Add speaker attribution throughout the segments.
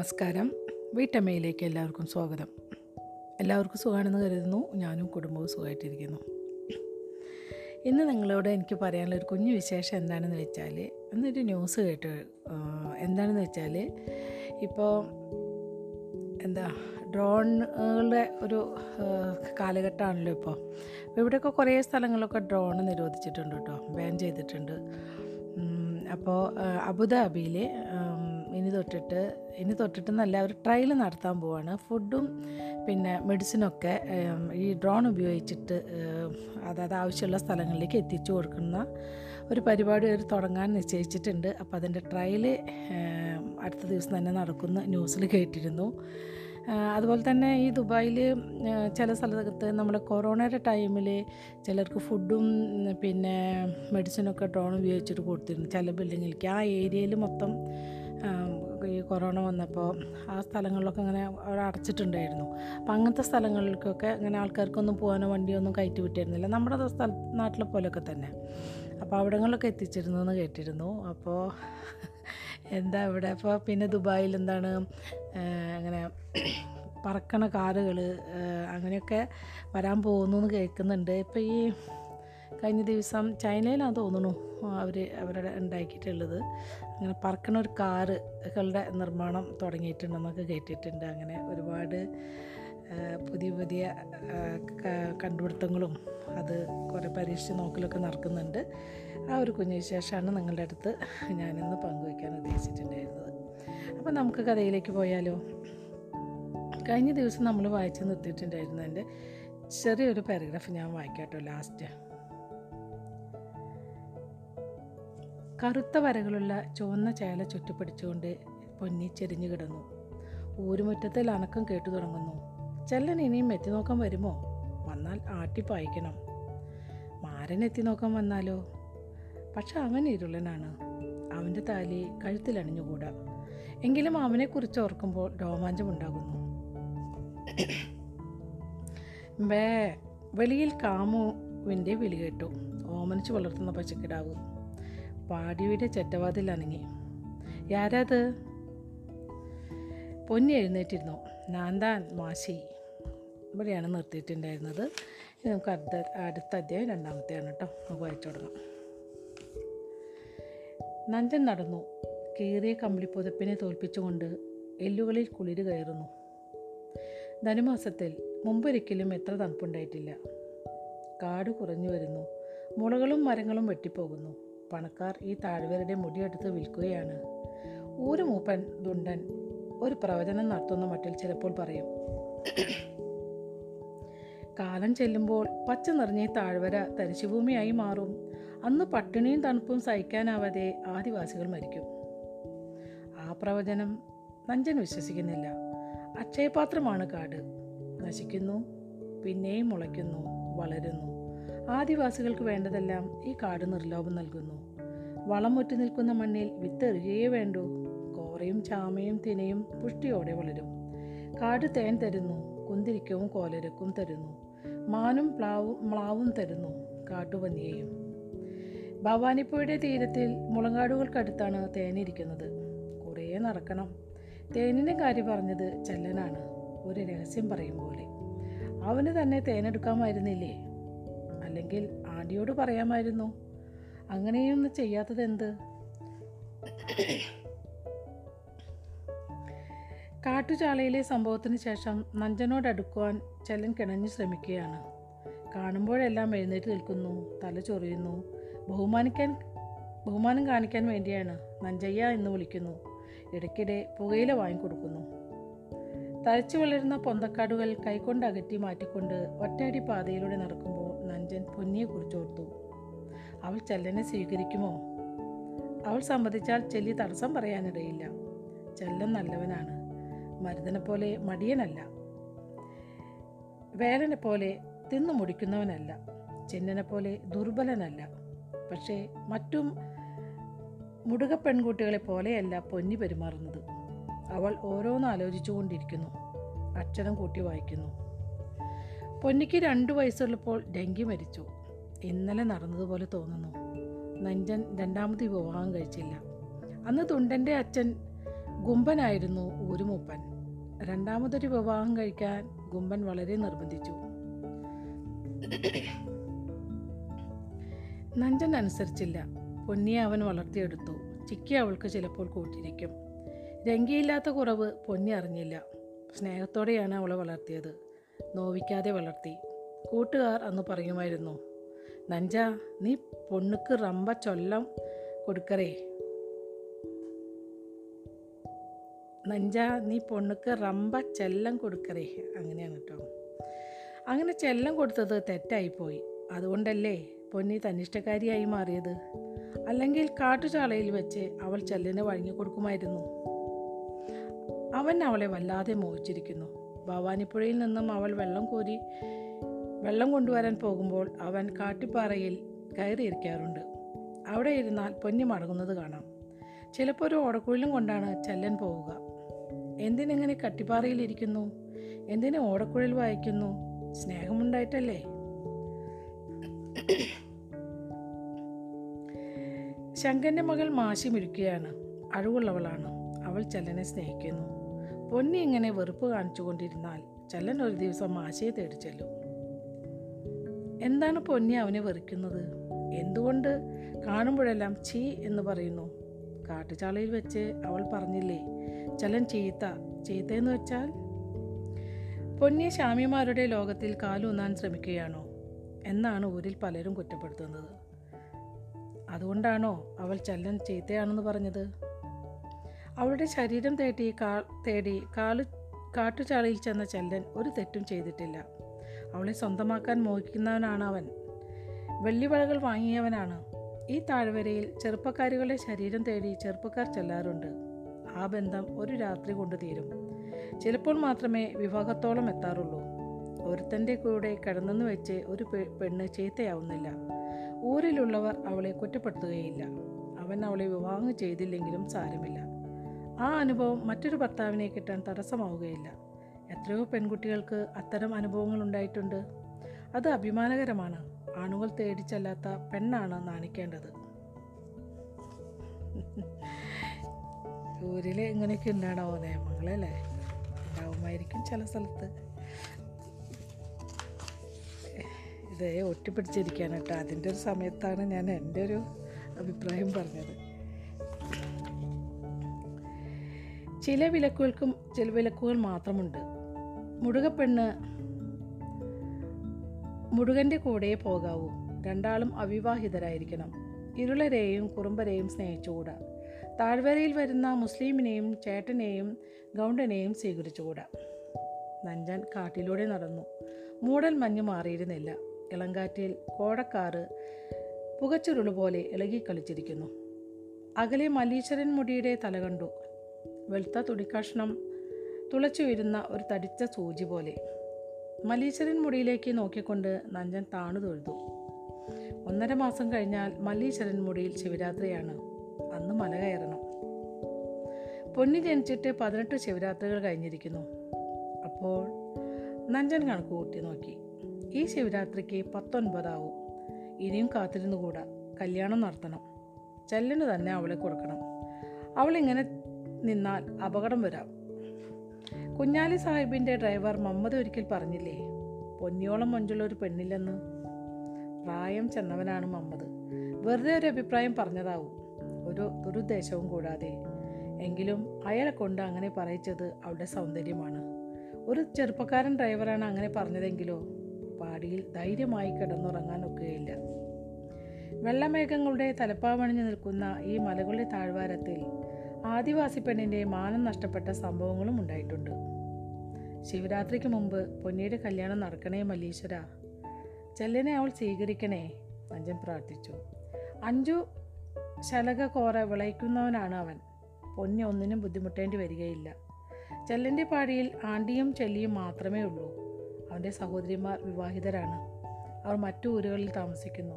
Speaker 1: നമസ്കാരം. വീട്ടമ്മയിലേക്ക് എല്ലാവർക്കും സ്വാഗതം. എല്ലാവർക്കും സുഖമാണെന്ന് കരുതുന്നു. ഞാനും കുടുംബവും സുഖമായിട്ടിരിക്കുന്നു. ഇന്ന് നിങ്ങളോട് എനിക്ക് പറയാനുള്ള ഒരു കുഞ്ഞു വിശേഷം എന്താണെന്ന് വെച്ചാൽ ഇന്നൊരു ന്യൂസ് കേട്ടു എന്താണെന്ന് വെച്ചാൽ ഇപ്പോൾ എന്താ ഡ്രോണുകളുടെ ഒരു കാലഘട്ടമാണല്ലോ ഇപ്പോൾ അപ്പോൾ ഇവിടെയൊക്കെ കുറേ സ്ഥലങ്ങളിലൊക്കെ ഡ്രോൺ നിരോധിച്ചിട്ടുണ്ട് കേട്ടോ. ബാൻ ചെയ്തിട്ടുണ്ട്. അപ്പോൾ അബുദാബിയിലെ ഇനി തൊട്ടിട്ട് ഇനി തൊട്ടിട്ട് നല്ല ഒരു ട്രയൽ നടത്താൻ പോവാണ്. ഫുഡും പിന്നെ മെഡിസിനൊക്കെ ഈ ഡ്രോൺ ഉപയോഗിച്ചിട്ട് അതായത് ആവശ്യമുള്ള സ്ഥലങ്ങളിലേക്ക് എത്തിച്ചു കൊടുക്കുന്ന ഒരു പരിപാടി അവർ തുടങ്ങാൻ നിശ്ചയിച്ചിട്ടുണ്ട്. അപ്പോൾ അതിന്റെ ട്രയൽ അടുത്ത ദിവസം തന്നെ നടക്കുന്ന ന്യൂസിൽ കേട്ടിരുന്നു. അതുപോലെ തന്നെ ഈ ദുബായിൽ ചില സ്ഥലത്ത് നമ്മുടെ കൊറോണയുടെ ടൈമിൽ ചിലർക്ക് ഫുഡും പിന്നെ മെഡിസിനൊക്കെ ഡ്രോൺ ഉപയോഗിച്ചിട്ട് കൊടുത്തിരുന്നു. ചില ബിൽഡിങ്ങിലേക്ക് ആ ഏരിയയിൽ മൊത്തം ഈ കൊറോണ വന്നപ്പോൾ ആ സ്ഥലങ്ങളിലൊക്കെ ഇങ്ങനെ അടച്ചിട്ടുണ്ടായിരുന്നു. അപ്പോൾ അങ്ങനത്തെ സ്ഥലങ്ങളിലേക്കൊക്കെ ഇങ്ങനെ ആൾക്കാർക്കൊന്നും പോകാനോ വണ്ടിയൊന്നും കയറ്റി വിട്ടിരുന്നില്ല. നമ്മുടെ സ്ഥല നാട്ടിലെ പോലെയൊക്കെ തന്നെ. അപ്പോൾ അവിടങ്ങളിലൊക്കെ എത്തിച്ചിരുന്നു എന്ന് കേട്ടിരുന്നു. അപ്പോൾ എന്താ ഇവിടെ? അപ്പോൾ പിന്നെ ദുബായിൽ എന്താണ് അങ്ങനെ പറക്കണ കാറുകൾ അങ്ങനെയൊക്കെ വരാൻ പോകുന്നു എന്ന് കേൾക്കുന്നുണ്ട്. ഇപ്പോൾ ഈ കഴിഞ്ഞ ദിവസം ചൈനയിലാണ് തോന്നുന്നു അവർ അവരുടെ ഉണ്ടാക്കിയിട്ടുള്ളത്. അങ്ങനെ പറക്കണ ഒരു കാറുകളുടെ നിർമ്മാണം തുടങ്ങിയിട്ടുണ്ട് നമുക്ക് കേട്ടിട്ടുണ്ട്. അങ്ങനെ ഒരുപാട് പുതിയ പുതിയ കണ്ടുപിടുത്തങ്ങളും അത് കുറേ പരീക്ഷിച്ച് നോക്കലൊക്കെ നടക്കുന്നുണ്ട്. ആ ഒരു കുഞ്ഞു വിശേഷമാണ് നിങ്ങളുടെ അടുത്ത് ഞാനിന്ന് പങ്കുവയ്ക്കാൻ ഉദ്ദേശിച്ചിട്ടുണ്ടായിരുന്നത്. അപ്പോൾ നമുക്ക് കഥയിലേക്ക് പോയാലോ? കഴിഞ്ഞ ദിവസം നമ്മൾ വായിച്ച് നിർത്തിയിട്ടുണ്ടായിരുന്നു എന്റെ ചെറിയൊരു പാരഗ്രാഫ് ഞാൻ വായിക്കാട്ടോ ലാസ്റ്റ് കറുത്ത വരകളുള്ള ചുവന്ന ചേല ചുറ്റിപ്പിടിച്ചുകൊണ്ട് പൊന്നി ചെരിഞ്ഞു കിടന്നു. ഊരുമുറ്റത്തിൽ അനക്കം കേട്ടു തുടങ്ങുന്നു. ചെല്ലൻ ഇനിയും എത്തി നോക്കാൻ വരുമോ? വന്നാൽ ആട്ടിപ്പായിക്കണം മാരൻ എത്തി നോക്കാൻ വന്നാലോ? പക്ഷെ അവൻ ഇരുളനാണ്. അവന്റെ താലി കഴുത്തിലണിഞ്ഞുകൂടാ. എങ്കിലും അവനെക്കുറിച്ച് ഓർക്കുമ്പോൾ രോമാഞ്ചമുണ്ടാകുന്നു വേ വെളിയിൽ കാമുവിന്റെ വിളി കേട്ടു. ഓമനിച്ച് വളർത്തുന്ന പച്ചക്കിടാവ്. പാടിയുടെ ചെറ്റവാതിൽ അനങ്ങി യാരാത്? പൊന്നി എഴുന്നേറ്റിരുന്നു. നാന്താൻ മാശി ഇവിടെയാണ് നിർത്തിയിട്ടുണ്ടായിരുന്നത്. നമുക്ക് അടുത്ത അടുത്ത അധ്യായം രണ്ടാമത്തെയാണ് കേട്ടോ. നമുക്ക് വായിച്ചു തുടങ്ങാം. നഞ്ചൻ നടന്നു. കീറിയ കമ്പിളിപ്പുതപ്പിനെ തോൽപ്പിച്ചുകൊണ്ട് എല്ലുകളിൽ കുളിര് കയറുന്നു. ധനുമാസത്തിൽ മുമ്പൊരിക്കലും എത്ര തണുപ്പുണ്ടായിട്ടില്ല. കാട് കുറഞ്ഞു വരുന്നു. മുളകളും മരങ്ങളും വെട്ടിപ്പോകുന്നു. പണക്കാർ ഈ താഴ്വരയുടെ മുടിയെടുത്ത് വിൽക്കുകയാണ്. ഒരു മൂപ്പൻ ദുണ്ടൻ ഒരു പ്രവചനം നടത്തുന്ന മട്ടിൽ ചിലപ്പോൾ പറയും കാലം ചെല്ലുമ്പോൾ പച്ച നിറഞ്ഞ താഴ്വര തരിശുഭൂമിയായി മാറും. അന്ന് പട്ടിണിയും തണുപ്പും സഹിക്കാനാവാതെ ആദിവാസികൾ മരിക്കും. ആ പ്രവചനം നഞ്ചൻ വിശ്വസിക്കുന്നില്ല. അക്ഷയപാത്രമാണ് കാട്. നശിക്കുന്നു പിന്നെയും മുളയ്ക്കുന്നു വളരുന്നു. ആദിവാസികൾക്ക് വേണ്ടതെല്ലാം ഈ കാട് നിർലോഭം നൽകുന്നു. വളം ഒറ്റു നിൽക്കുന്ന മണ്ണിൽ വിത്തെറിയുകയേ വേണ്ടൂ. കോറയും ചാമയും തിനയും പുഷ്ടിയോടെ വളരും. കാട് തേൻ തരുന്നു കുന്തിരിക്കവും കോലരക്കും തരുന്നു. മാനും പ്ലാവും മ്ലാവും തരുന്നു കാട്ടുപന്നിയെയും. ഭവാനിപ്പുഴയുടെ തീരത്തിൽ മുളങ്കാടുകൾക്കടുത്താണ് തേനിരിക്കുന്നത്. കുറേ നടക്കണം. തേനിന്റെ കാര്യം പറഞ്ഞത് ചെല്ലനാണ്. ഒരു രഹസ്യം പറയും പോലെ. അവന് തന്നെ തേനെടുക്കാമായിരുന്നില്ലേ? അല്ലെങ്കിൽ ആന്റിയോട് പറയാമായിരുന്നു. അങ്ങനെയൊന്നും ചെയ്യാത്തത് എന്ത് കാട്ടുചാളയിലെ സംഭവത്തിന് ശേഷം നഞ്ചനോട് അടുക്കുവാൻ ചെല്ലൻ കിണഞ്ഞു ശ്രമിക്കുകയാണ്. കാണുമ്പോഴെല്ലാം എഴുന്നേറ്റ് നിൽക്കുന്നു തല ചൊറിയുന്നു. ബഹുമാനിക്കാൻ ബഹുമാനം കാണിക്കാൻ വേണ്ടിയാണ് നഞ്ചയ്യ എന്ന് വിളിക്കുന്നു. ഇടയ്ക്കിടെ പുകയില വാങ്ങിക്കൊടുക്കുന്നു. തഴച്ചു വളരുന്ന പൊന്തക്കാടുകൾ കൈകൊണ്ട് അകറ്റി മാറ്റിക്കൊണ്ട് ഒറ്റയടി പാതയിലൂടെ നടക്കുമ്പോൾ നഞ്ചൻ പൊന്നിയെക്കുറിച്ച് ഓർത്തു. അവൾ ചെല്ലനെ സ്വീകരിക്കുമോ? അവൾ സമ്മതിച്ചാൽ ചെല്ലി തടസ്സം പറയാനിടയില്ല. ചെല്ലൻ നല്ലവനാണ്. മരുതനെ പോലെ മടിയനല്ല. വേലനെ പോലെ തിന്നു മുടിക്കുന്നവനല്ല. ചെന്നനെ പോലെ ദുർബലനല്ല. പക്ഷേ മറ്റും മുടുക പെൺകുട്ടികളെ പോലെയല്ല പൊന്നി പെരുമാറുന്നത്. അവൾ ഓരോന്ന് ആലോചിച്ചുകൊണ്ടിരിക്കുന്നു. അക്ഷരം കൂട്ടി വായിക്കുന്നു. പൊന്നിക്ക് രണ്ടു വയസ്സുള്ളപ്പോൾ ഡെങ്കി മരിച്ചു. ഇന്നലെ നടന്നതുപോലെ തോന്നുന്നു. നഞ്ചൻ രണ്ടാമത് വിവാഹം കഴിച്ചില്ല. അന്ന് തുണ്ടന്റെ അച്ഛൻ ഗുംബനായിരുന്നു ഊരുമൂപ്പൻ രണ്ടാമതൊരു വിവാഹം കഴിക്കാൻ ഗുംബൻ വളരെ നിർബന്ധിച്ചു. നഞ്ചൻ അനുസരിച്ചില്ല. പൊന്നിയെ അവൻ വളർത്തിയെടുത്തു. ചിക്കി അവൾക്ക് ചിലപ്പോൾ കൂട്ടിരിക്കും രംഗിയില്ലാത്ത കുറവ് പൊന്നി അറിഞ്ഞില്ല. സ്നേഹത്തോടെയാണ് അവളെ വളർത്തിയത്. നോവിക്കാതെ വളർത്തി. കൂട്ടുകാർ അന്ന് പറയുമായിരുന്നു നഞ്ച നീ പൊണ്ണുക്ക് റമ്പ ചൊല്ലം കൊടുക്കറേ. നഞ്ച നീ പൊണ്ണുക്ക് റമ്പ ചെല്ലം കൊടുക്കറേ. അങ്ങനെയാണ് കേട്ടോ. അങ്ങനെ ചെല്ലം കൊടുത്തത് തെറ്റായിപ്പോയി. അതുകൊണ്ടല്ലേ പൊന്നി തന്നിഷ്ടക്കാരിയായി മാറിയത്? അല്ലെങ്കിൽ കാട്ടുചാളയിൽ വെച്ച് അവൾ ചെല്ലിനെ വഴങ്ങി കൊടുക്കുമായിരുന്നു? അവൻ അവളെ വല്ലാതെ മോഹിച്ചിരിക്കുന്നു. ഭവാനിപ്പുഴയിൽ നിന്നും അവൾ വെള്ളം കോരി വെള്ളം കൊണ്ടുവരാൻ പോകുമ്പോൾ അവൻ കാട്ടിപ്പാറയിൽ കയറിയിരിക്കാറുണ്ട്. അവിടെ ഇരുന്നാൽ പൊന്നി മടങ്ങുന്നത് കാണാം. ചിലപ്പോൾ ഒരു ഓടക്കുഴലും കൊണ്ടാണ് ചെല്ലൻ പോവുക. എന്തിനെങ്ങനെ കട്ടിപ്പാറയിലിരിക്കുന്നു എന്തിനെ ഓടക്കുഴൽ വായിക്കുന്നു? സ്നേഹമുണ്ടായിട്ടല്ലേ? ശങ്കന്റെ മകൾ മാശി മിടുക്കുകയാണ് അഴിവുള്ളവളാണ്. അവൾ ചെല്ലനെ സ്നേഹിക്കുന്നു. പൊന്നി ഇങ്ങനെ വെറുപ്പ് കാണിച്ചുകൊണ്ടിരുന്നാൽ ചെല്ലൻ ഒരു ദിവസം ആശയെ തേടി ചെല്ലും. എന്താണ് പൊന്നി അവനെ വെറുക്കുന്നത്? എന്തുകൊണ്ട്? കാണുമ്പോഴെല്ലാം ചീ എന്ന് പറയുന്നു. കാട്ടുചാളയിൽ വെച്ച് അവൾ പറഞ്ഞില്ലേ ചെല്ലൻ ചീത്ത ചീത്ത എന്ന് വെച്ചാൽ? പൊന്നി ശാമിമാരുടെ ലോകത്തിൽ കാലൂന്നാൻ ശ്രമിക്കുകയാണോ? എന്നാണ് ഊരിൽ പലരും കുറ്റപ്പെടുത്തുന്നത്. അതുകൊണ്ടാണോ അവൾ ചെല്ലൻ ചീത്തയാണെന്ന് പറഞ്ഞത്? അവളുടെ ശരീരം തേടി കാ തേടി കാലു കാട്ടുചാളയിൽ ചെന്ന ചെല്ലൻ ഒരു തെറ്റും ചെയ്തിട്ടില്ല. അവളെ സ്വന്തമാക്കാൻ മോഹിക്കുന്നവനാണ് അവൻ വെള്ളിവളകൾ വാങ്ങിയവനാണ്. ഈ താഴ്വരയിൽ ചെറുപ്പക്കാരികളുടെ ശരീരം തേടി ചെറുപ്പക്കാർ ചെല്ലാറുണ്ട്. ആ ബന്ധം ഒരു രാത്രി കൊണ്ട് തീരും. ചിലപ്പോൾ മാത്രമേ വിവാഹത്തോളം എത്താറുള്ളൂ. ഒരുത്തന്റെ കൂടെ കിടന്നെന്ന് വെച്ച് ഒരു പെണ്ണ് ചീത്തയാവുന്നില്ല. ഊരിലുള്ളവർ അവളെ കുറ്റപ്പെടുത്തുകയില്ല. അവൻ അവളെ വിവാഹം ചെയ്തില്ലെങ്കിലും സാരമില്ല. ആ അനുഭവം മറ്റൊരു ഭർത്താവിനെ കിട്ടാൻ തടസ്സമാവുകയില്ല. എത്രയോ പെൺകുട്ടികൾക്ക് അത്തരം അനുഭവങ്ങൾ ഉണ്ടായിട്ടുണ്ട്. അത് അഭിമാനകരമാണ്. ആണുങ്ങൾ തേടിച്ചല്ലാത്ത പെണ്ണാണ് നാണിക്കേണ്ടത്. ഊരിൽ ഇങ്ങനെയൊക്കെ ഉണ്ടാണോ നിയമങ്ങളല്ലേ ഉണ്ടാവുമായിരിക്കും ചില സ്ഥലത്ത്. ഇത് ഒറ്റപ്പിടിച്ചിരിക്കാൻ കേട്ടോ. അതിന്റെ ഒരു സമയത്താണ് ഞാൻ എന്റെ ഒരു അഭിപ്രായം പറഞ്ഞത്. ചില വിലക്കുകൾക്കും ചില വിലക്കുകൾ മാത്രമുണ്ട്. മുടുകപ്പെണ്ണ് മുടുകന്റെ കൂടെ പോകാവൂ. രണ്ടാളും അവിവാഹിതരായിരിക്കണം. ഇരുളരെയും കുറുമ്പരെയും സ്നേഹിച്ചുകൂടാ. താഴ്വരയിൽ വരുന്ന മുസ്ലിമിനെയും ചേട്ടനെയും ഗൗണ്ടനെയും സ്വീകരിച്ചുകൂടാ. നഞ്ചൻ കാട്ടിലൂടെ നടന്നു. മൂടൽ മഞ്ഞ് മാറിയിരുന്നില്ല. ഇളങ്കാറ്റിൽ കോടക്കാറ് പുകച്ചുരുൾ പോലെ ഇളകി കളിച്ചിരിക്കുന്നു അകലെ മല്ലീശ്വരൻ മുടിയുടെ തല കണ്ടു. വെളുത്ത തുണിക്കഷ്ണം തുളച്ചുയരുന്ന ഒരു തടിച്ച സൂചി പോലെ. മല്ലീശ്വരൻ മുടിയിലേക്ക് നോക്കിക്കൊണ്ട് നഞ്ചൻ താണു തൊഴുതു. ഒന്നര മാസം കഴിഞ്ഞാൽ മല്ലീശ്വരൻ മുടിയിൽ ശിവരാത്രിയാണ്. അന്ന് മല കയറണം. പൊന്നി ജനിച്ചിട്ട് പതിനെട്ട് ശിവരാത്രികൾ കഴിഞ്ഞിരിക്കുന്നു. അപ്പോൾ നഞ്ചൻ കണക്ക് കൂട്ടി നോക്കി. ഈ ശിവരാത്രിക്ക് പത്തൊൻപതാവും. ഇനിയും കാത്തിരുന്നു കൂടാ കല്യാണം നടത്തണം. ചെല്ലന് തന്നെ അവളെ കൊടുക്കണം. അവളിങ്ങനെ നിന്നാൽ അപകടം വരാം. കുഞ്ഞാലി സാഹിബിന്റെ ഡ്രൈവർ മമ്മദ് ഒരിക്കൽ പറഞ്ഞില്ലേ പൊന്നിയോളം മുഞ്ചുള്ള ഒരു പെണ്ണില്ലെന്ന്. പ്രായം ചെന്നവനാണ് മമ്മദ്. വെറുതെ ഒരു അഭിപ്രായം പറഞ്ഞതാവും ഒരു ദുരുദ്ദേശവും കൂടാതെ. എങ്കിലും അയാളെ കൊണ്ട് അങ്ങനെ പറയിച്ചത് അവളുടെ സൗന്ദര്യമാണ്. ഒരു ചെറുപ്പക്കാരൻ ഡ്രൈവറാണ് അങ്ങനെ പറഞ്ഞതെങ്കിലോ പാടിയിൽ ധൈര്യമായി കിടന്നുറങ്ങാൻ ഒക്കുകയില്ല. വെള്ളമേഘങ്ങളുടെ തലപ്പാവണിഞ്ഞു നിൽക്കുന്ന ഈ മലകളുടെ താഴ്വാരത്തിൽ ആദിവാസി പെണ്ണിന്റെ മാനം നഷ്ടപ്പെട്ട സംഭവങ്ങളും ഉണ്ടായിട്ടുണ്ട്. ശിവരാത്രിക്ക് മുമ്പ് പൊന്നിയുടെ കല്യാണം നടക്കണേ മല്ലീശ്വര. ചെല്ലനെ അവൾ സ്വീകരിക്കണേ അഞ്ചൻ പ്രാർത്ഥിച്ചു. അഞ്ചു ശലക കോറ വിളയിക്കുന്നവനാണ് അവൻ. പൊന്നി ഒന്നിനും ബുദ്ധിമുട്ടേണ്ടി വരികയില്ല. ചെല്ലന്റെ പാടിയിൽ ആണ്ടിയും ചെല്ലിയും മാത്രമേ ഉള്ളൂ. അവന്റെ സഹോദരിമാർ വിവാഹിതരാണ്. അവർ മറ്റു ഊരുകളിൽ താമസിക്കുന്നു.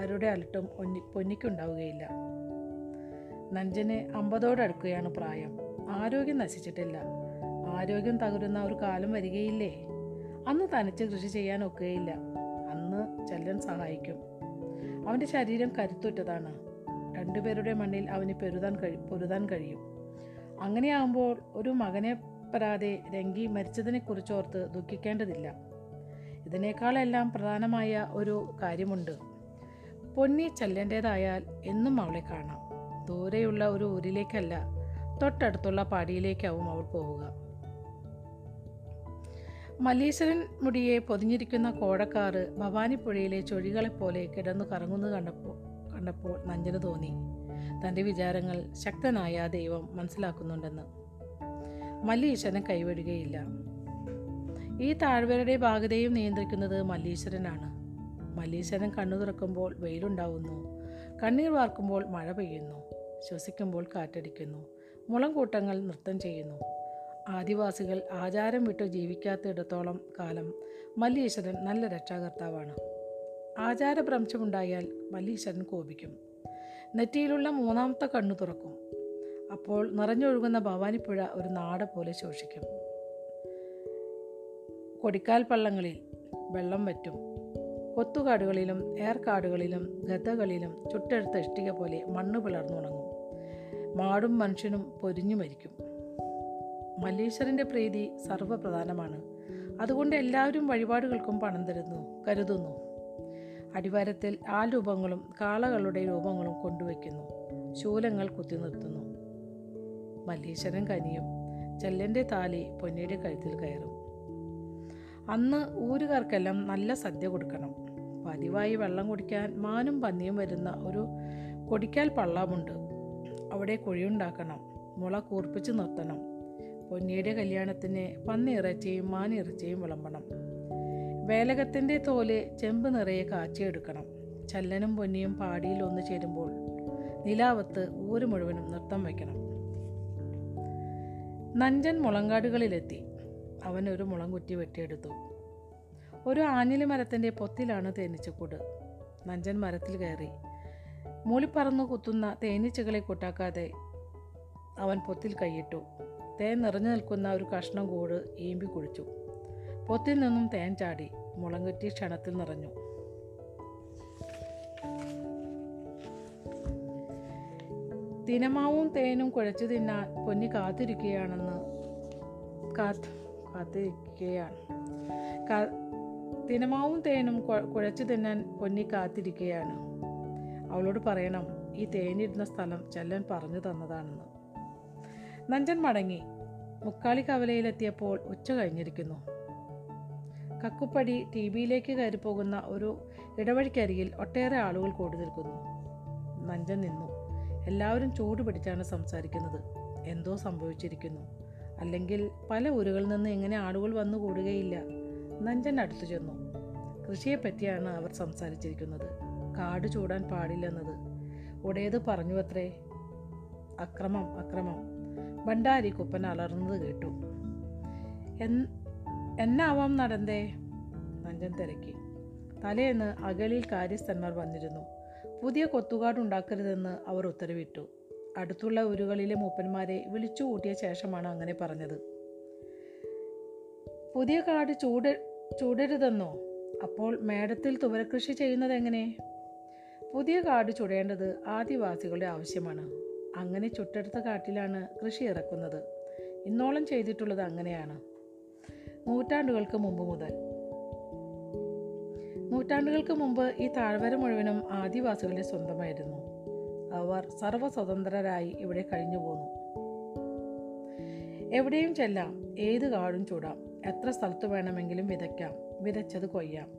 Speaker 1: ആരുടെ അലട്ടും പൊന്നിക്കുണ്ടാവുകയില്ല. നഞ്ചന് അമ്പതോടടുക്കുകയാണ് പ്രായം. ആരോഗ്യം നശിച്ചിട്ടില്ല. ആരോഗ്യം തകരുന്ന ഒരു കാലം വരികയില്ലേ? അന്ന് തനിച്ച് കൃഷി ചെയ്യാൻ ഒക്കുകയില്ല. അന്ന് ചെല്ലൻ സഹായിക്കും. അവന്റെ ശരീരം കരുത്തുറ്റതാണ്. രണ്ടുപേരുടെ മണ്ണിൽ അവന് പെരുതാൻ കഴി പൊരുതാൻ കഴിയും. അങ്ങനെയാകുമ്പോൾ ഒരു മകനെ പരാതെ രംഗി മരിച്ചതിനെക്കുറിച്ചോർത്ത് ദുഃഖിക്കേണ്ടതില്ല. ഇതിനേക്കാളെല്ലാം പ്രധാനമായ ഒരു കാര്യമുണ്ട്. പൊന്നി ചെല്ലേണ്ടതായാൽ എന്നും അവളെ കാണാം. ദൂരെയുള്ള ഒരു ഊരിലേക്കല്ല തൊട്ടടുത്തുള്ള പാടിയിലേക്കാവും അവൾ പോവുക. മല്ലീശ്വരൻ മുടിയെ പൊതിഞ്ഞിരിക്കുന്ന കോടക്കാറ് ഭവാനിപ്പുഴയിലെ ചൊഴികളെപ്പോലെ കിടന്നു കറങ്ങുന്നത് കണ്ടപ്പോൾ കണ്ടപ്പോൾ നഞ്ചന് തോന്നി. തന്റെ വിചാരങ്ങൾ ശക്തനായ ദൈവം മനസ്സിലാക്കുന്നുണ്ടെന്ന്. മല്ലീശ്വരൻ കൈവിടുകയില്ല. ഈ താഴ്വരയുടെ ഭാഗതയും നിയന്ത്രിക്കുന്നത് മല്ലീശ്വരനാണ്. മല്ലീശ്വരൻ കണ്ണു തുറക്കുമ്പോൾ വെയിലുണ്ടാവുന്നു. കണ്ണീർ വാർക്കുമ്പോൾ മഴ പെയ്യുന്നു. ശ്വസിക്കുമ്പോൾ കാറ്റടിക്കുന്നു. മുളം കൂട്ടങ്ങൾ നൃത്തം ചെയ്യുന്നു. ആദിവാസികൾ ആചാരം വിട്ടു ജീവിക്കാത്തിടത്തോളം കാലം മല്ലീശ്വരൻ നല്ല രക്ഷാകർത്താവാണ്. ആചാരഭ്രംശമുണ്ടായാൽ മല്ലീശ്വരൻ കോപിക്കും. നെറ്റിയിലുള്ള മൂന്നാമത്തെ കണ്ണു തുറക്കും. അപ്പോൾ നിറഞ്ഞൊഴുകുന്ന ഭവാനിപ്പുഴ ഒരു നാട പോലെ ശോഷിക്കും. കൊടിക്കാൽ പള്ളങ്ങളിൽ വെള്ളം വറ്റും. കൊത്തുകാടുകളിലും ഏർക്കാടുകളിലും ഗതകളിലും ചുട്ടെടുത്ത ഇഷ്ടിക പോലെ മണ്ണ് പിളർന്നുണങ്ങും. മാടും മനുഷ്യനും പൊരിഞ്ഞു മരിക്കും. മല്ലീശ്വരന്റെ പ്രീതി സർവപ്രധാനമാണ്. അതുകൊണ്ട് എല്ലാവരും വഴിപാടുകൾക്കും പണം തരുന്നു കരുതുന്നു. അടിവാരത്തിൽ ആ രൂപങ്ങളും കാളകളുടെ രൂപങ്ങളും കൊണ്ടുവയ്ക്കുന്നു. ശൂലങ്ങൾ കുത്തി നിർത്തുന്നു. മല്ലീശ്വരൻ കനിയും ചെല്ലന്റെ താലി പൊന്നിയുടെ കഴുത്തിൽ കയറും. അന്ന് ഊരുകാർക്കെല്ലാം നല്ല സദ്യ കൊടുക്കണം. പതിവായി വെള്ളം കുടിക്കാൻ മാനും പന്നിയും വരുന്ന ഒരു കൊടിക്കാൽ പള്ളാമുണ്ട്. അവിടെ കുഴിയുണ്ടാക്കണം. മുള കൂർപ്പിച്ച് നിർത്തണം. പൊന്നിയുടെ കല്യാണത്തിന് പന്നിയിറച്ചിയും മാനിയിറച്ചിയും വിളമ്പണം. വേലകത്തിന്റെ തോൽ ചെമ്പ് നിറയെ കാച്ചിയെടുക്കണം. ചല്ലനും പൊന്നിയും പാടിയിൽ ഒന്നു ചേരുമ്പോൾ നിലാവത്ത് ഊര് മുഴുവനും നൃത്തം വയ്ക്കണം. നഞ്ചൻ മുളങ്കാടുകളിലെത്തി. അവൻ ഒരു മുളം കുറ്റി വെട്ടിയെടുത്തു. ഒരു ആഞ്ഞിലി മരത്തിന്റെ പൊത്തിലാണ് തേനീച്ചക്കൂട്. നഞ്ചൻ മരത്തിൽ കയറി മൂളിപ്പറന്നു കുത്തുന്ന തേനീച്ചകളെ കൂട്ടാക്കാതെ അവൻ പൊത്തിൽ കൈയിട്ടു. തേൻ നിറഞ്ഞു നിൽക്കുന്ന ഒരു കഷ്ണം കൂട് ഈമ്പി കുഴിച്ചു. പൊത്തിൽ നിന്നും തേൻ ചാടി മുളങ്കുറ്റി ക്ഷണത്തിൽ നിറഞ്ഞു. തിനമാവും തേനും കുഴച്ചു തിന്നാൻ പൊന്നി കാത്തിരിക്കുകയാണെന്ന് കാത്ത് കാത്തിരിക്കുകയാണ്. തിനമാവും തേനും കുഴ- കുഴച്ചു തിന്നാൻ പൊന്നി കാത്തിരിക്കുകയാണ്. അവളോട് പറയണം ഈ തേഞ്ഞിരുന്ന സ്ഥലം ചെല്ലൻ പറഞ്ഞു തന്നതാണെന്ന്. നഞ്ചൻ മടങ്ങി. മുക്കാളി കവലയിലെത്തിയപ്പോൾ ഉച്ച കഴിഞ്ഞിരിക്കുന്നു. കക്കുപ്പടി ടി വിയിലേക്ക് കയറിപ്പോകുന്ന ഒരു ഇടവഴിക്കരികിൽ ഒട്ടേറെ ആളുകൾ കൂടി നിൽക്കുന്നു. നഞ്ചൻ നിന്നു. എല്ലാവരും ചൂട് പിടിച്ചാണ് സംസാരിക്കുന്നത്. എന്തോ സംഭവിച്ചിരിക്കുന്നു. അല്ലെങ്കിൽ പല ഊരുകളിൽ നിന്ന് എങ്ങനെ ആളുകൾ വന്നു കൂടുകയില്ല നഞ്ചൻ അടുത്തു ചെന്നു. കൃഷിയെപ്പറ്റിയാണ് അവർ സംസാരിച്ചിരിക്കുന്നത്. കാട് ചൂടാൻ പാടില്ലെന്നത് ഉടയത് പറഞ്ഞു അത്രേ. അക്രമം അക്രമം. ഭണ്ഡാരി കുപ്പൻ അലർന്നത് കേട്ടു. എൻ- എന്നാവാം നടന്തേ? നഞ്ചൻ തിരക്കി. തലേന്ന് അകലിൽ കാര്യസ്ഥന്മാർ വന്നിരുന്നു. പുതിയ കൊത്തുകാടുണ്ടാക്കരുതെന്ന് അവർ ഉത്തരവിട്ടു. അടുത്തുള്ള ഊരുകളിലെ മൂപ്പന്മാരെ വിളിച്ചു കൂട്ടിയ ശേഷമാണ് അങ്ങനെ പറഞ്ഞത്. പുതിയ കാട് ചൂട് ചൂടരുതെന്നോ? അപ്പോൾ മേടത്തിൽ തുവരകൃഷി ചെയ്യുന്നത് എങ്ങനെ? പുതിയ കാട് ചുടേണ്ടത് ആദിവാസികളുടെ ആവശ്യമാണ്. അങ്ങനെ ചുട്ടെടുത്ത കാട്ടിലാണ് കൃഷി ഇറക്കുന്നത്. ഇന്നോളം ചെയ്തിട്ടുള്ളത് അങ്ങനെയാണ്. നൂറ്റാണ്ടുകൾക്ക് മുമ്പ് മുതൽ. നൂറ്റാണ്ടുകൾക്ക് മുമ്പ് ഈ താഴ്വര മുഴുവനും ആദിവാസികളുടെ സ്വന്തമായിരുന്നു. അവർ സർവസ്വതന്ത്രരായി ഇവിടെ കഴിഞ്ഞു പോന്നു. എവിടെയും ചെല്ലാം ഏത് കാടും ചൂടാം. എത്ര സ്ഥലത്ത് വേണമെങ്കിലും വിതയ്ക്കാം. വിതച്ചത് കൊയ്യാം.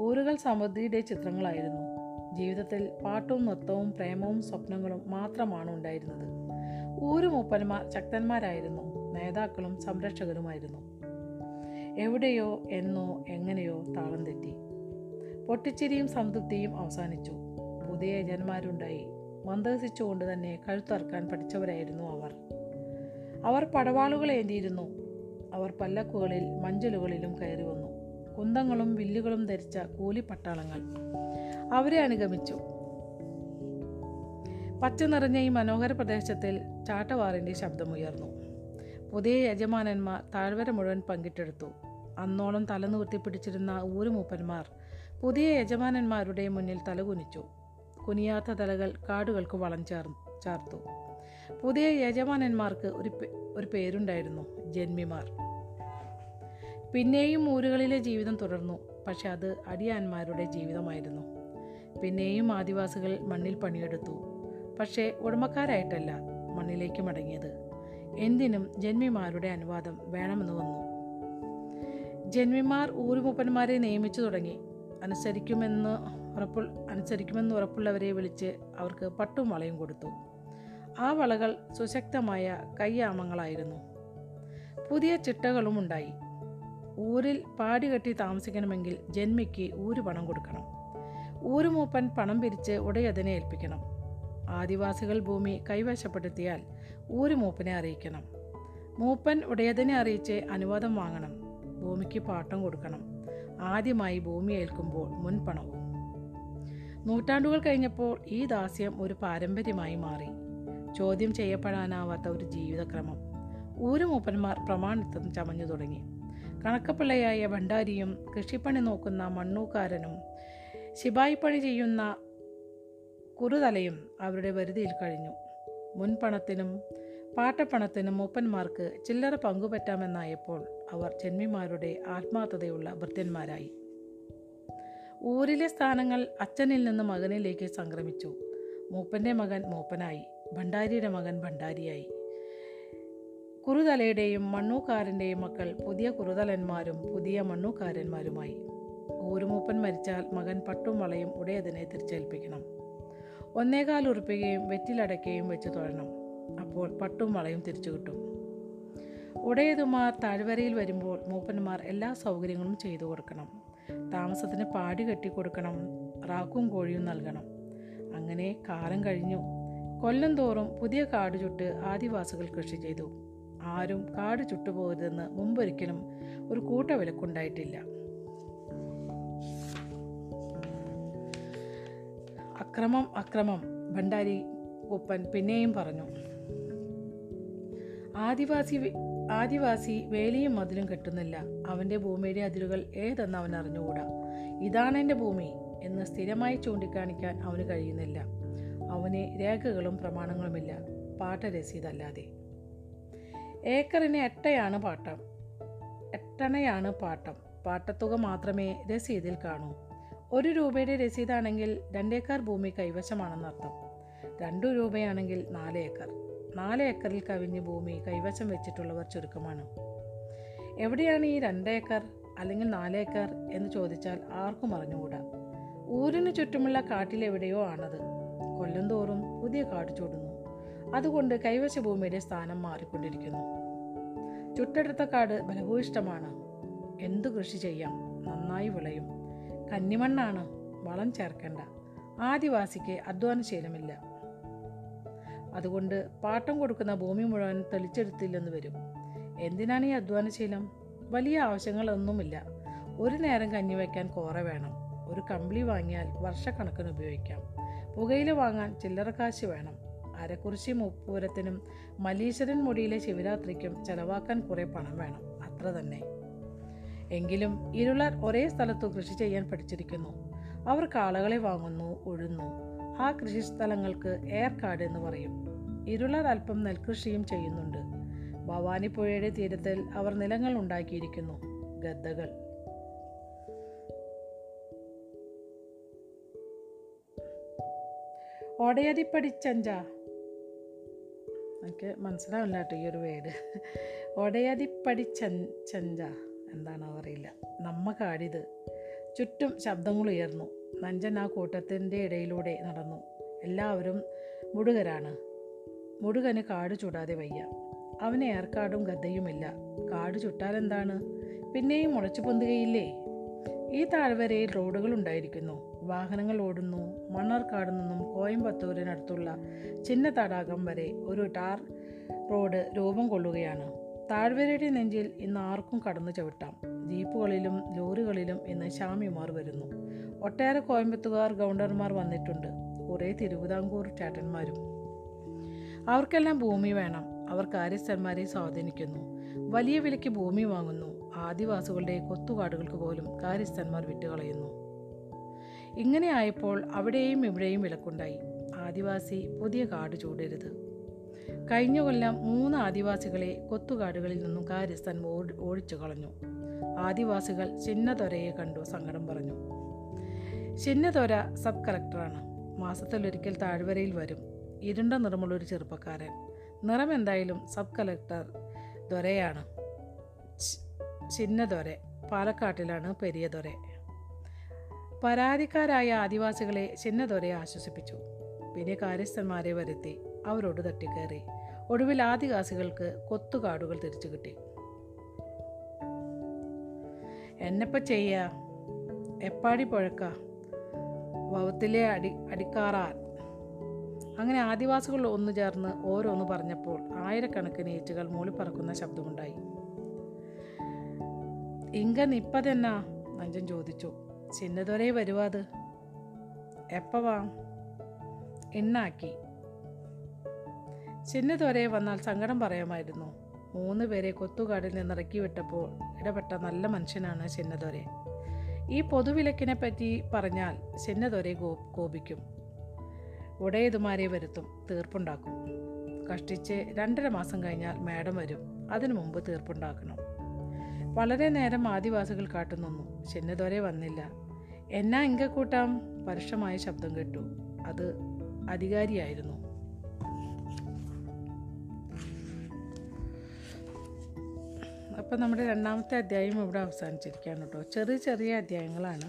Speaker 1: ഊരുകൾ സമൃദ്ധിയുടെ ചിത്രങ്ങളായിരുന്നു. ജീവിതത്തിൽ പാട്ടും നൃത്തവും പ്രേമവും സ്വപ്നങ്ങളും മാത്രമാണ് ഉണ്ടായിരുന്നത്. ഊരു മൂപ്പന്മാർ ശക്തന്മാരായിരുന്നു. നേതാക്കളും സംരക്ഷകരുമായിരുന്നു. എവിടെയോ എന്നോ എങ്ങനെയോ താളം തെറ്റി. പൊട്ടിച്ചിരിയും സംതൃപ്തിയും അവസാനിച്ചു. പുതിയ യജന്മാരുണ്ടായി മന്ദഹസിച്ചുകൊണ്ട് തന്നെ കഴുത്തറക്കാൻ പഠിച്ചവരായിരുന്നു അവർ. അവർ പടവാളുകൾ ഏന്തിയിരുന്നു. അവർ പല്ലക്കുകളിൽ മഞ്ചലുകളിലും കയറി വന്നു കുന്തങ്ങളും വില്ലുകളും ധരിച്ച കൂലിപ്പട്ടാളങ്ങൾ. അവരെ അനുഗമിച്ചു. പച്ച നിറഞ്ഞ ഈ മനോഹര പ്രദേശത്തിൽ ചാട്ടവാറിന്റെ ശബ്ദമുയർന്നു. പുതിയ യജമാനന്മാർ താഴ്വര മുഴുവൻ പങ്കിട്ടെടുത്തു. അന്നോളം തലനിവർത്തി പിടിച്ചിരുന്ന ഊരുമൂപ്പന്മാർ പുതിയ യജമാനന്മാരുടെ മുന്നിൽ തലകുനിച്ചു. കുനിയാത്ത തലകൾ കാടുകൾക്ക് വളം ചേർ ചാർത്തു. പുതിയ യജമാനന്മാർക്ക് ഒരു ഒരു പേരുണ്ടായിരുന്നു ജന്മിമാർ. പിന്നെയും ഊരുകളിലെ ജീവിതം തുടർന്നു പക്ഷെ അത് അടിയാന്മാരുടെ ജീവിതമായിരുന്നു. പിന്നെയും ആദിവാസികൾ മണ്ണിൽ പണിയെടുത്തു. പക്ഷേ ഉടമക്കാരായിട്ടല്ല മണ്ണിലേക്ക് മടങ്ങിയത്. എന്തിനും ജന്മിമാരുടെ അനുവാദം വേണമെന്ന് വന്നു. ജന്മിമാർ ഊരുമൂപ്പന്മാരെ നിയമിച്ചു തുടങ്ങി. അനുസരിക്കുമെന്ന് ഉറപ്പു അനുസരിക്കുമെന്ന് ഉറപ്പുള്ളവരെ വിളിച്ച് അവർക്ക് പട്ടും വളയും കൊടുത്തു. ആ വളകൾ സുശക്തമായ കയ്യാമങ്ങളായിരുന്നു. പുതിയ ചിട്ടകളും ഉണ്ടായി ഊരിൽ പാടി കെട്ടി താമസിക്കണമെങ്കിൽ ജന്മിക്ക് ഊര് പണം കൊടുക്കണം. ഊരുമൂപ്പൻ പണം പിരിച്ച് ഉടയതിനെ ഏൽപ്പിക്കണം. ആദിവാസികൾ ഭൂമി കൈവശപ്പെടുത്തിയാൽ ഊരുമൂപ്പനെ അറിയിക്കണം. മൂപ്പൻ ഉടയതിനെ അറിയിച്ച് അനുവാദം വാങ്ങണം. ഭൂമിക്ക് പാട്ടം കൊടുക്കണം. ആദ്യമായി ഭൂമി ഏൽക്കുമ്പോൾ മുൻപണവും നൂറ്റാണ്ടുകൾ കഴിഞ്ഞപ്പോൾ ഈ ദാസ്യം ഒരു പാരമ്പര്യമായി മാറി. ചോദ്യം ചെയ്യപ്പെടാനാവാത്ത ഒരു ജീവിതക്രമം. ഊരുമൂപ്പന്മാർ പ്രമാണിത്വം ചമഞ്ഞു തുടങ്ങി. കണക്കപ്പിള്ളയായ ഭണ്ഡാരിയും കൃഷിപ്പണി നോക്കുന്ന മണ്ണൂക്കാരനും ശിപായിപ്പണി ചെയ്യുന്ന കുറുതലയും അവരുടെ വരുതിയിൽ കഴിഞ്ഞു. മുൻപണത്തിനും പാട്ടപ്പണത്തിനും മൂപ്പന്മാർക്ക് ചില്ലറ പങ്കുപറ്റാമെന്നായപ്പോൾ അവർ ജന്മിമാരുടെ ആത്മാർത്ഥതയുള്ള ഭൃത്യന്മാരായി ഊരിലെ സ്ഥാനങ്ങൾ അച്ഛനിൽ നിന്ന് മകനിലേക്ക് സംക്രമിച്ചു. മൂപ്പന്റെ മകൻ മൂപ്പനായി. ഭണ്ഡാരിയുടെ മകൻ ഭണ്ഡാരിയായി. കുറുതലയുടെയും മണ്ണൂക്കാരന്റെയും മക്കൾ പുതിയ കുറുതലന്മാരും പുതിയ മണ്ണൂക്കാരന്മാരുമായി. ഊരുമൂപ്പൻ മരിച്ചാൽ മകൻ പട്ടും വളയും ഉടയതിനെ തിരിച്ചേൽപ്പിക്കണം. ഒന്നേകാൽ ഉറുപ്പികയും വെറ്റിലടയ്ക്കുകയും വെച്ച് തൊഴണം. അപ്പോൾ പട്ടും വളയും തിരിച്ചു കിട്ടും. ഉടയതുമാർ താഴ്വരയിൽ വരുമ്പോൾ മൂപ്പന്മാർ എല്ലാ സൗകര്യങ്ങളും ചെയ്തു കൊടുക്കണം. താമസത്തിന് പാടി കെട്ടി കൊടുക്കണം. റാക്കും കോഴിയും നൽകണം. അങ്ങനെ കാലം കഴിഞ്ഞു. കൊല്ലം തോറും പുതിയ കാട് ചുട്ട് ആദിവാസികൾ കൃഷി ചെയ്തു. ആരും കാട് ചുട്ടുപോകരുതെന്ന് മുമ്പൊരിക്കലും ഒരു കൂട്ടവിലക്കുണ്ടായിട്ടില്ല അക്രമം അക്രമം. ഭണ്ഡാരി ഒപ്പൻ പിന്നെയും പറഞ്ഞു. ആദിവാസി ആദിവാസി വേലിയും മതിലും കെട്ടുന്നില്ല. അവന്റെ ഭൂമിയുടെ അതിരുകൾ ഏതെന്ന് അവൻ അറിഞ്ഞുകൂടാ? ഇതാണ് എന്റെ ഭൂമി എന്ന് സ്ഥിരമായി ചൂണ്ടിക്കാണിക്കാൻ അവന് കഴിയുന്നില്ല. അവന് രേഖകളും പ്രമാണങ്ങളുമില്ല. പാട്ടരസീതല്ലാതെ. ഏക്കറിന് എട്ടയാണ് പാട്ടം. എട്ടണയാണ് പാട്ടം. പാട്ടത്തുക മാത്രമേ രസീതിൽ കാണൂ. ഒരു രൂപയുടെ രസീതാണെങ്കിൽ രണ്ടേക്കർ ഭൂമി കൈവശമാണെന്നർത്ഥം രണ്ടു രൂപയാണെങ്കിൽ നാല് ഏക്കർ. നാല് ഏക്കറിൽ കവിഞ്ഞ് ഭൂമി കൈവശം വെച്ചിട്ടുള്ളവർ ചുരുക്കമാണ്. എവിടെയാണ് ഈ രണ്ടേക്കർ അല്ലെങ്കിൽ നാലേക്കർ എന്ന് ചോദിച്ചാൽ ആർക്കും അറിഞ്ഞുകൂടാ. ഊരിന് ചുറ്റുമുള്ള കാട്ടിലെവിടെയോ ആണത്. കൊല്ലം തോറും പുതിയ കാട് ചൂടുന്നു. അതുകൊണ്ട് കൈവശ ഭൂമിയുടെ സ്ഥാനം മാറിക്കൊണ്ടിരിക്കുന്നു. ചുട്ടടുത്ത കാട് ഫലഭൂയിഷ്ടമാണ് എന്തു കൃഷി ചെയ്യാം? നന്നായി വിളയും. കന്നിമണ്ണാണ്. വളം ചേർക്കേണ്ട. ആദിവാസിക്ക് അധ്വാനശീലമില്ല അതുകൊണ്ട് പാട്ടം കൊടുക്കുന്ന ഭൂമി മുഴുവൻ തെളിച്ചെടുത്തില്ലെന്ന് വരും. എന്തിനാണ് ഈ അധ്വാനശീലം വലിയ ആവശ്യങ്ങളൊന്നുമില്ല. ഒരു നേരം കഞ്ഞി വയ്ക്കാൻ കോറ വേണം. ഒരു കമ്പിളി വാങ്ങിയാൽ വർഷക്കണക്കിന് ഉപയോഗിക്കാം. പുകയില വാങ്ങാൻ ചില്ലറ കാശ് വേണം. അരക്കുറിശി മുപ്പൂരത്തിനും മലീശ്വരൻ മുടിയിലെ ശിവരാത്രിക്കും ചെലവാക്കാൻ കുറേ പണം വേണം. അത്ര തന്നെ. എങ്കിലും ഇരുളർ ഒരേ സ്ഥലത്തു കൃഷി ചെയ്യാൻ പഠിച്ചിരിക്കുന്നു. അവർ കാളകളെ വാങ്ങുന്നു ഉഴുന്നു. ആ കൃഷി കൃഷിസ്ഥലങ്ങൾക്ക് ഏർക്കാട് എന്ന് പറയും. ഇരുളർ അല്പം നെൽകൃഷിയും ചെയ്യുന്നുണ്ട്. ഭവാനിപ്പുഴയുടെ തീരത്തിൽ അവർ നിലങ്ങൾ ഉണ്ടാക്കിയിരിക്കുന്നു. ഗദ്ദകൾ. ഒടയതിപ്പടിച്ചഞ്ച എനിക്ക് മനസ്സിലാവില്ല കേട്ടോ ഈ ഒരു വേട് ഒടയതിപ്പടിച്ചഞ്ച എന്താണോ അറിയില്ല നമ്മ കാടിത്. ചുറ്റും ശബ്ദങ്ങൾ ഉയർന്നു. നഞ്ചൻ ആ കൂട്ടത്തിന്റെ ഇടയിലൂടെ നടന്നു. എല്ലാവരും മുടുകരാണ്. മുടുകന് കാട് ചുടാതെ വയ്യ. അവന് ഏർക്കാടും ഗദ്ദയുമില്ല. കാട് ചുട്ടാലെന്താണ്? പിന്നെയും മുളച്ചു പൊന്തുകയില്ലേ? ഈ താഴ്വരയിൽ റോഡുകൾ ഉണ്ടായിരിക്കുന്നു. വാഹനങ്ങൾ ഓടുന്നു. മണ്ണാർക്കാട് നിന്നും കോയമ്പത്തൂരിനടുത്തുള്ള ചിന്ന തടാകം വരെ ഒരു ടാർ റോഡ് രൂപം കൊള്ളുകയാണ്. താഴ്വരയുടെ നെഞ്ചിൽ ഇന്ന് ആർക്കും കടന്നു ചവിട്ടാം. ജീപ്പുകളിലും ലോറികളിലും ഇന്ന് ശാമിമാർ വരുന്നു. ഒട്ടേറെ കോയമ്പത്തുകാർ ഗൗണ്ടർമാർ വന്നിട്ടുണ്ട്. കുറേ തിരുവിതാംകൂർ ചേട്ടന്മാരും അവർക്കെല്ലാം ഭൂമി വേണം. അവർ കാര്യസ്ഥന്മാരെ സ്വാധീനിക്കുന്നു. വലിയ വിലയ്ക്ക് ഭൂമി വാങ്ങുന്നു. ആദിവാസികളുടെ കൊത്തുകാടുകൾക്ക് പോലും കാര്യസ്ഥന്മാർ വിട്ടുകളയുന്നു. ഇങ്ങനെ ആയപ്പോൾ അവിടെയും ഇവിടെയും വിലക്കുണ്ടായി. ആദിവാസി പുതിയ കാട് ചൂടരുത്. കഴിഞ്ഞ കൊല്ലം മൂന്ന് ആദിവാസികളെ കൊത്തുകാടുകളിൽ നിന്നും കാര്യസ്ഥൻ ഓടി ഓടിച്ചു കളഞ്ഞു. ആദിവാസികൾ ചിന്നതൊരയെ കണ്ടു സങ്കടം പറഞ്ഞു. ചിന്നതൊര സബ് കളക്ടറാണ്. മാസത്തിലൊരിക്കൽ താഴ്വരയിൽ വരും. ഇരുണ്ട നിറമുള്ള ഒരു ചെറുപ്പക്കാരൻ. നിറം എന്തായാലും സബ് കളക്ടർ ദൊരയാണ് ചിന്നതൊര പാലക്കാട്ടിലാണ് പെരിയ ദൊര പരാതിക്കാരായ ആദിവാസികളെ ചിന്നതൊരയെ ആശ്വസിപ്പിച്ചു. പിന്നെ കാര്യസ്ഥന്മാരെ വരുത്തി അവരോട് തട്ടിക്കയറി. ഒടുവിൽ ആദിവാസികൾക്ക് കൊത്തുകാടുകൾ തിരിച്ചു കിട്ടി. എന്നപ്പ ചെയ്യാ? എപ്പാടി പുഴക്ക? വവത്തിലെ അടി അടിക്കാറാൻ. അങ്ങനെ ആദിവാസികൾ ഒന്നു ചേർന്ന് ഓരോന്ന് പറഞ്ഞപ്പോൾ ആയിരക്കണക്കിന് ഏച്ചുകൾ മൂളിപ്പറക്കുന്ന ശബ്ദമുണ്ടായി. ഇങ്ക നിപ്പതെന്നാ? നഞ്ചൻ ചോദിച്ചു. ചിന്നതുവരെ വരുവാത് എപ്പവാ എണ്ണാക്കി ചിന്നതുവരെ വന്നാൽ സങ്കടം പറയാമായിരുന്നു. മൂന്ന് പേരെ കൊത്തുകാടിൽ നിന്ന് ഇറക്കി വിട്ടപ്പോൾ ഇടപെട്ട നല്ല മനുഷ്യനാണ് ചിന്നതുരെ ഈ പൊതുവിലക്കിനെ പറ്റി പറഞ്ഞാൽ ചിന്നതുരെ ഗോ കോപിക്കും. ഉടയതുമാരെ വരുത്തും തീർപ്പുണ്ടാക്കും. കഷ്ടിച്ച് രണ്ടര മാസം കഴിഞ്ഞാൽ മേഡം വരും അതിനു മുമ്പ് തീർപ്പുണ്ടാക്കണം. വളരെ നേരം ആദിവാസികൾ കാട്ടുനിന്നു ചിന്നതുവരെ വന്നില്ല. എന്നാ ഇങ്ക പരുഷമായ ശബ്ദം കേട്ടു. അത് അധികാരിയായിരുന്നു. അപ്പം നമ്മുടെ രണ്ടാമത്തെ അധ്യായം ഇവിടെ അവസാനിച്ചിരിക്കുകയാണ് കേട്ടോ. ചെറിയ ചെറിയ അധ്യായങ്ങളാണ്.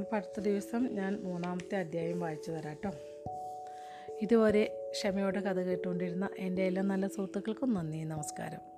Speaker 1: അപ്പോൾ അടുത്ത ദിവസം ഞാൻ മൂന്നാമത്തെ അധ്യായം വായിച്ചു തരാം കേട്ടോ. ഇതുവരെ ക്ഷമയോടെ കഥ കേട്ടുകൊണ്ടിരുന്ന എന്റെ എല്ലാ നല്ല സുഹൃത്തുക്കൾക്കും നന്ദി നമസ്കാരം.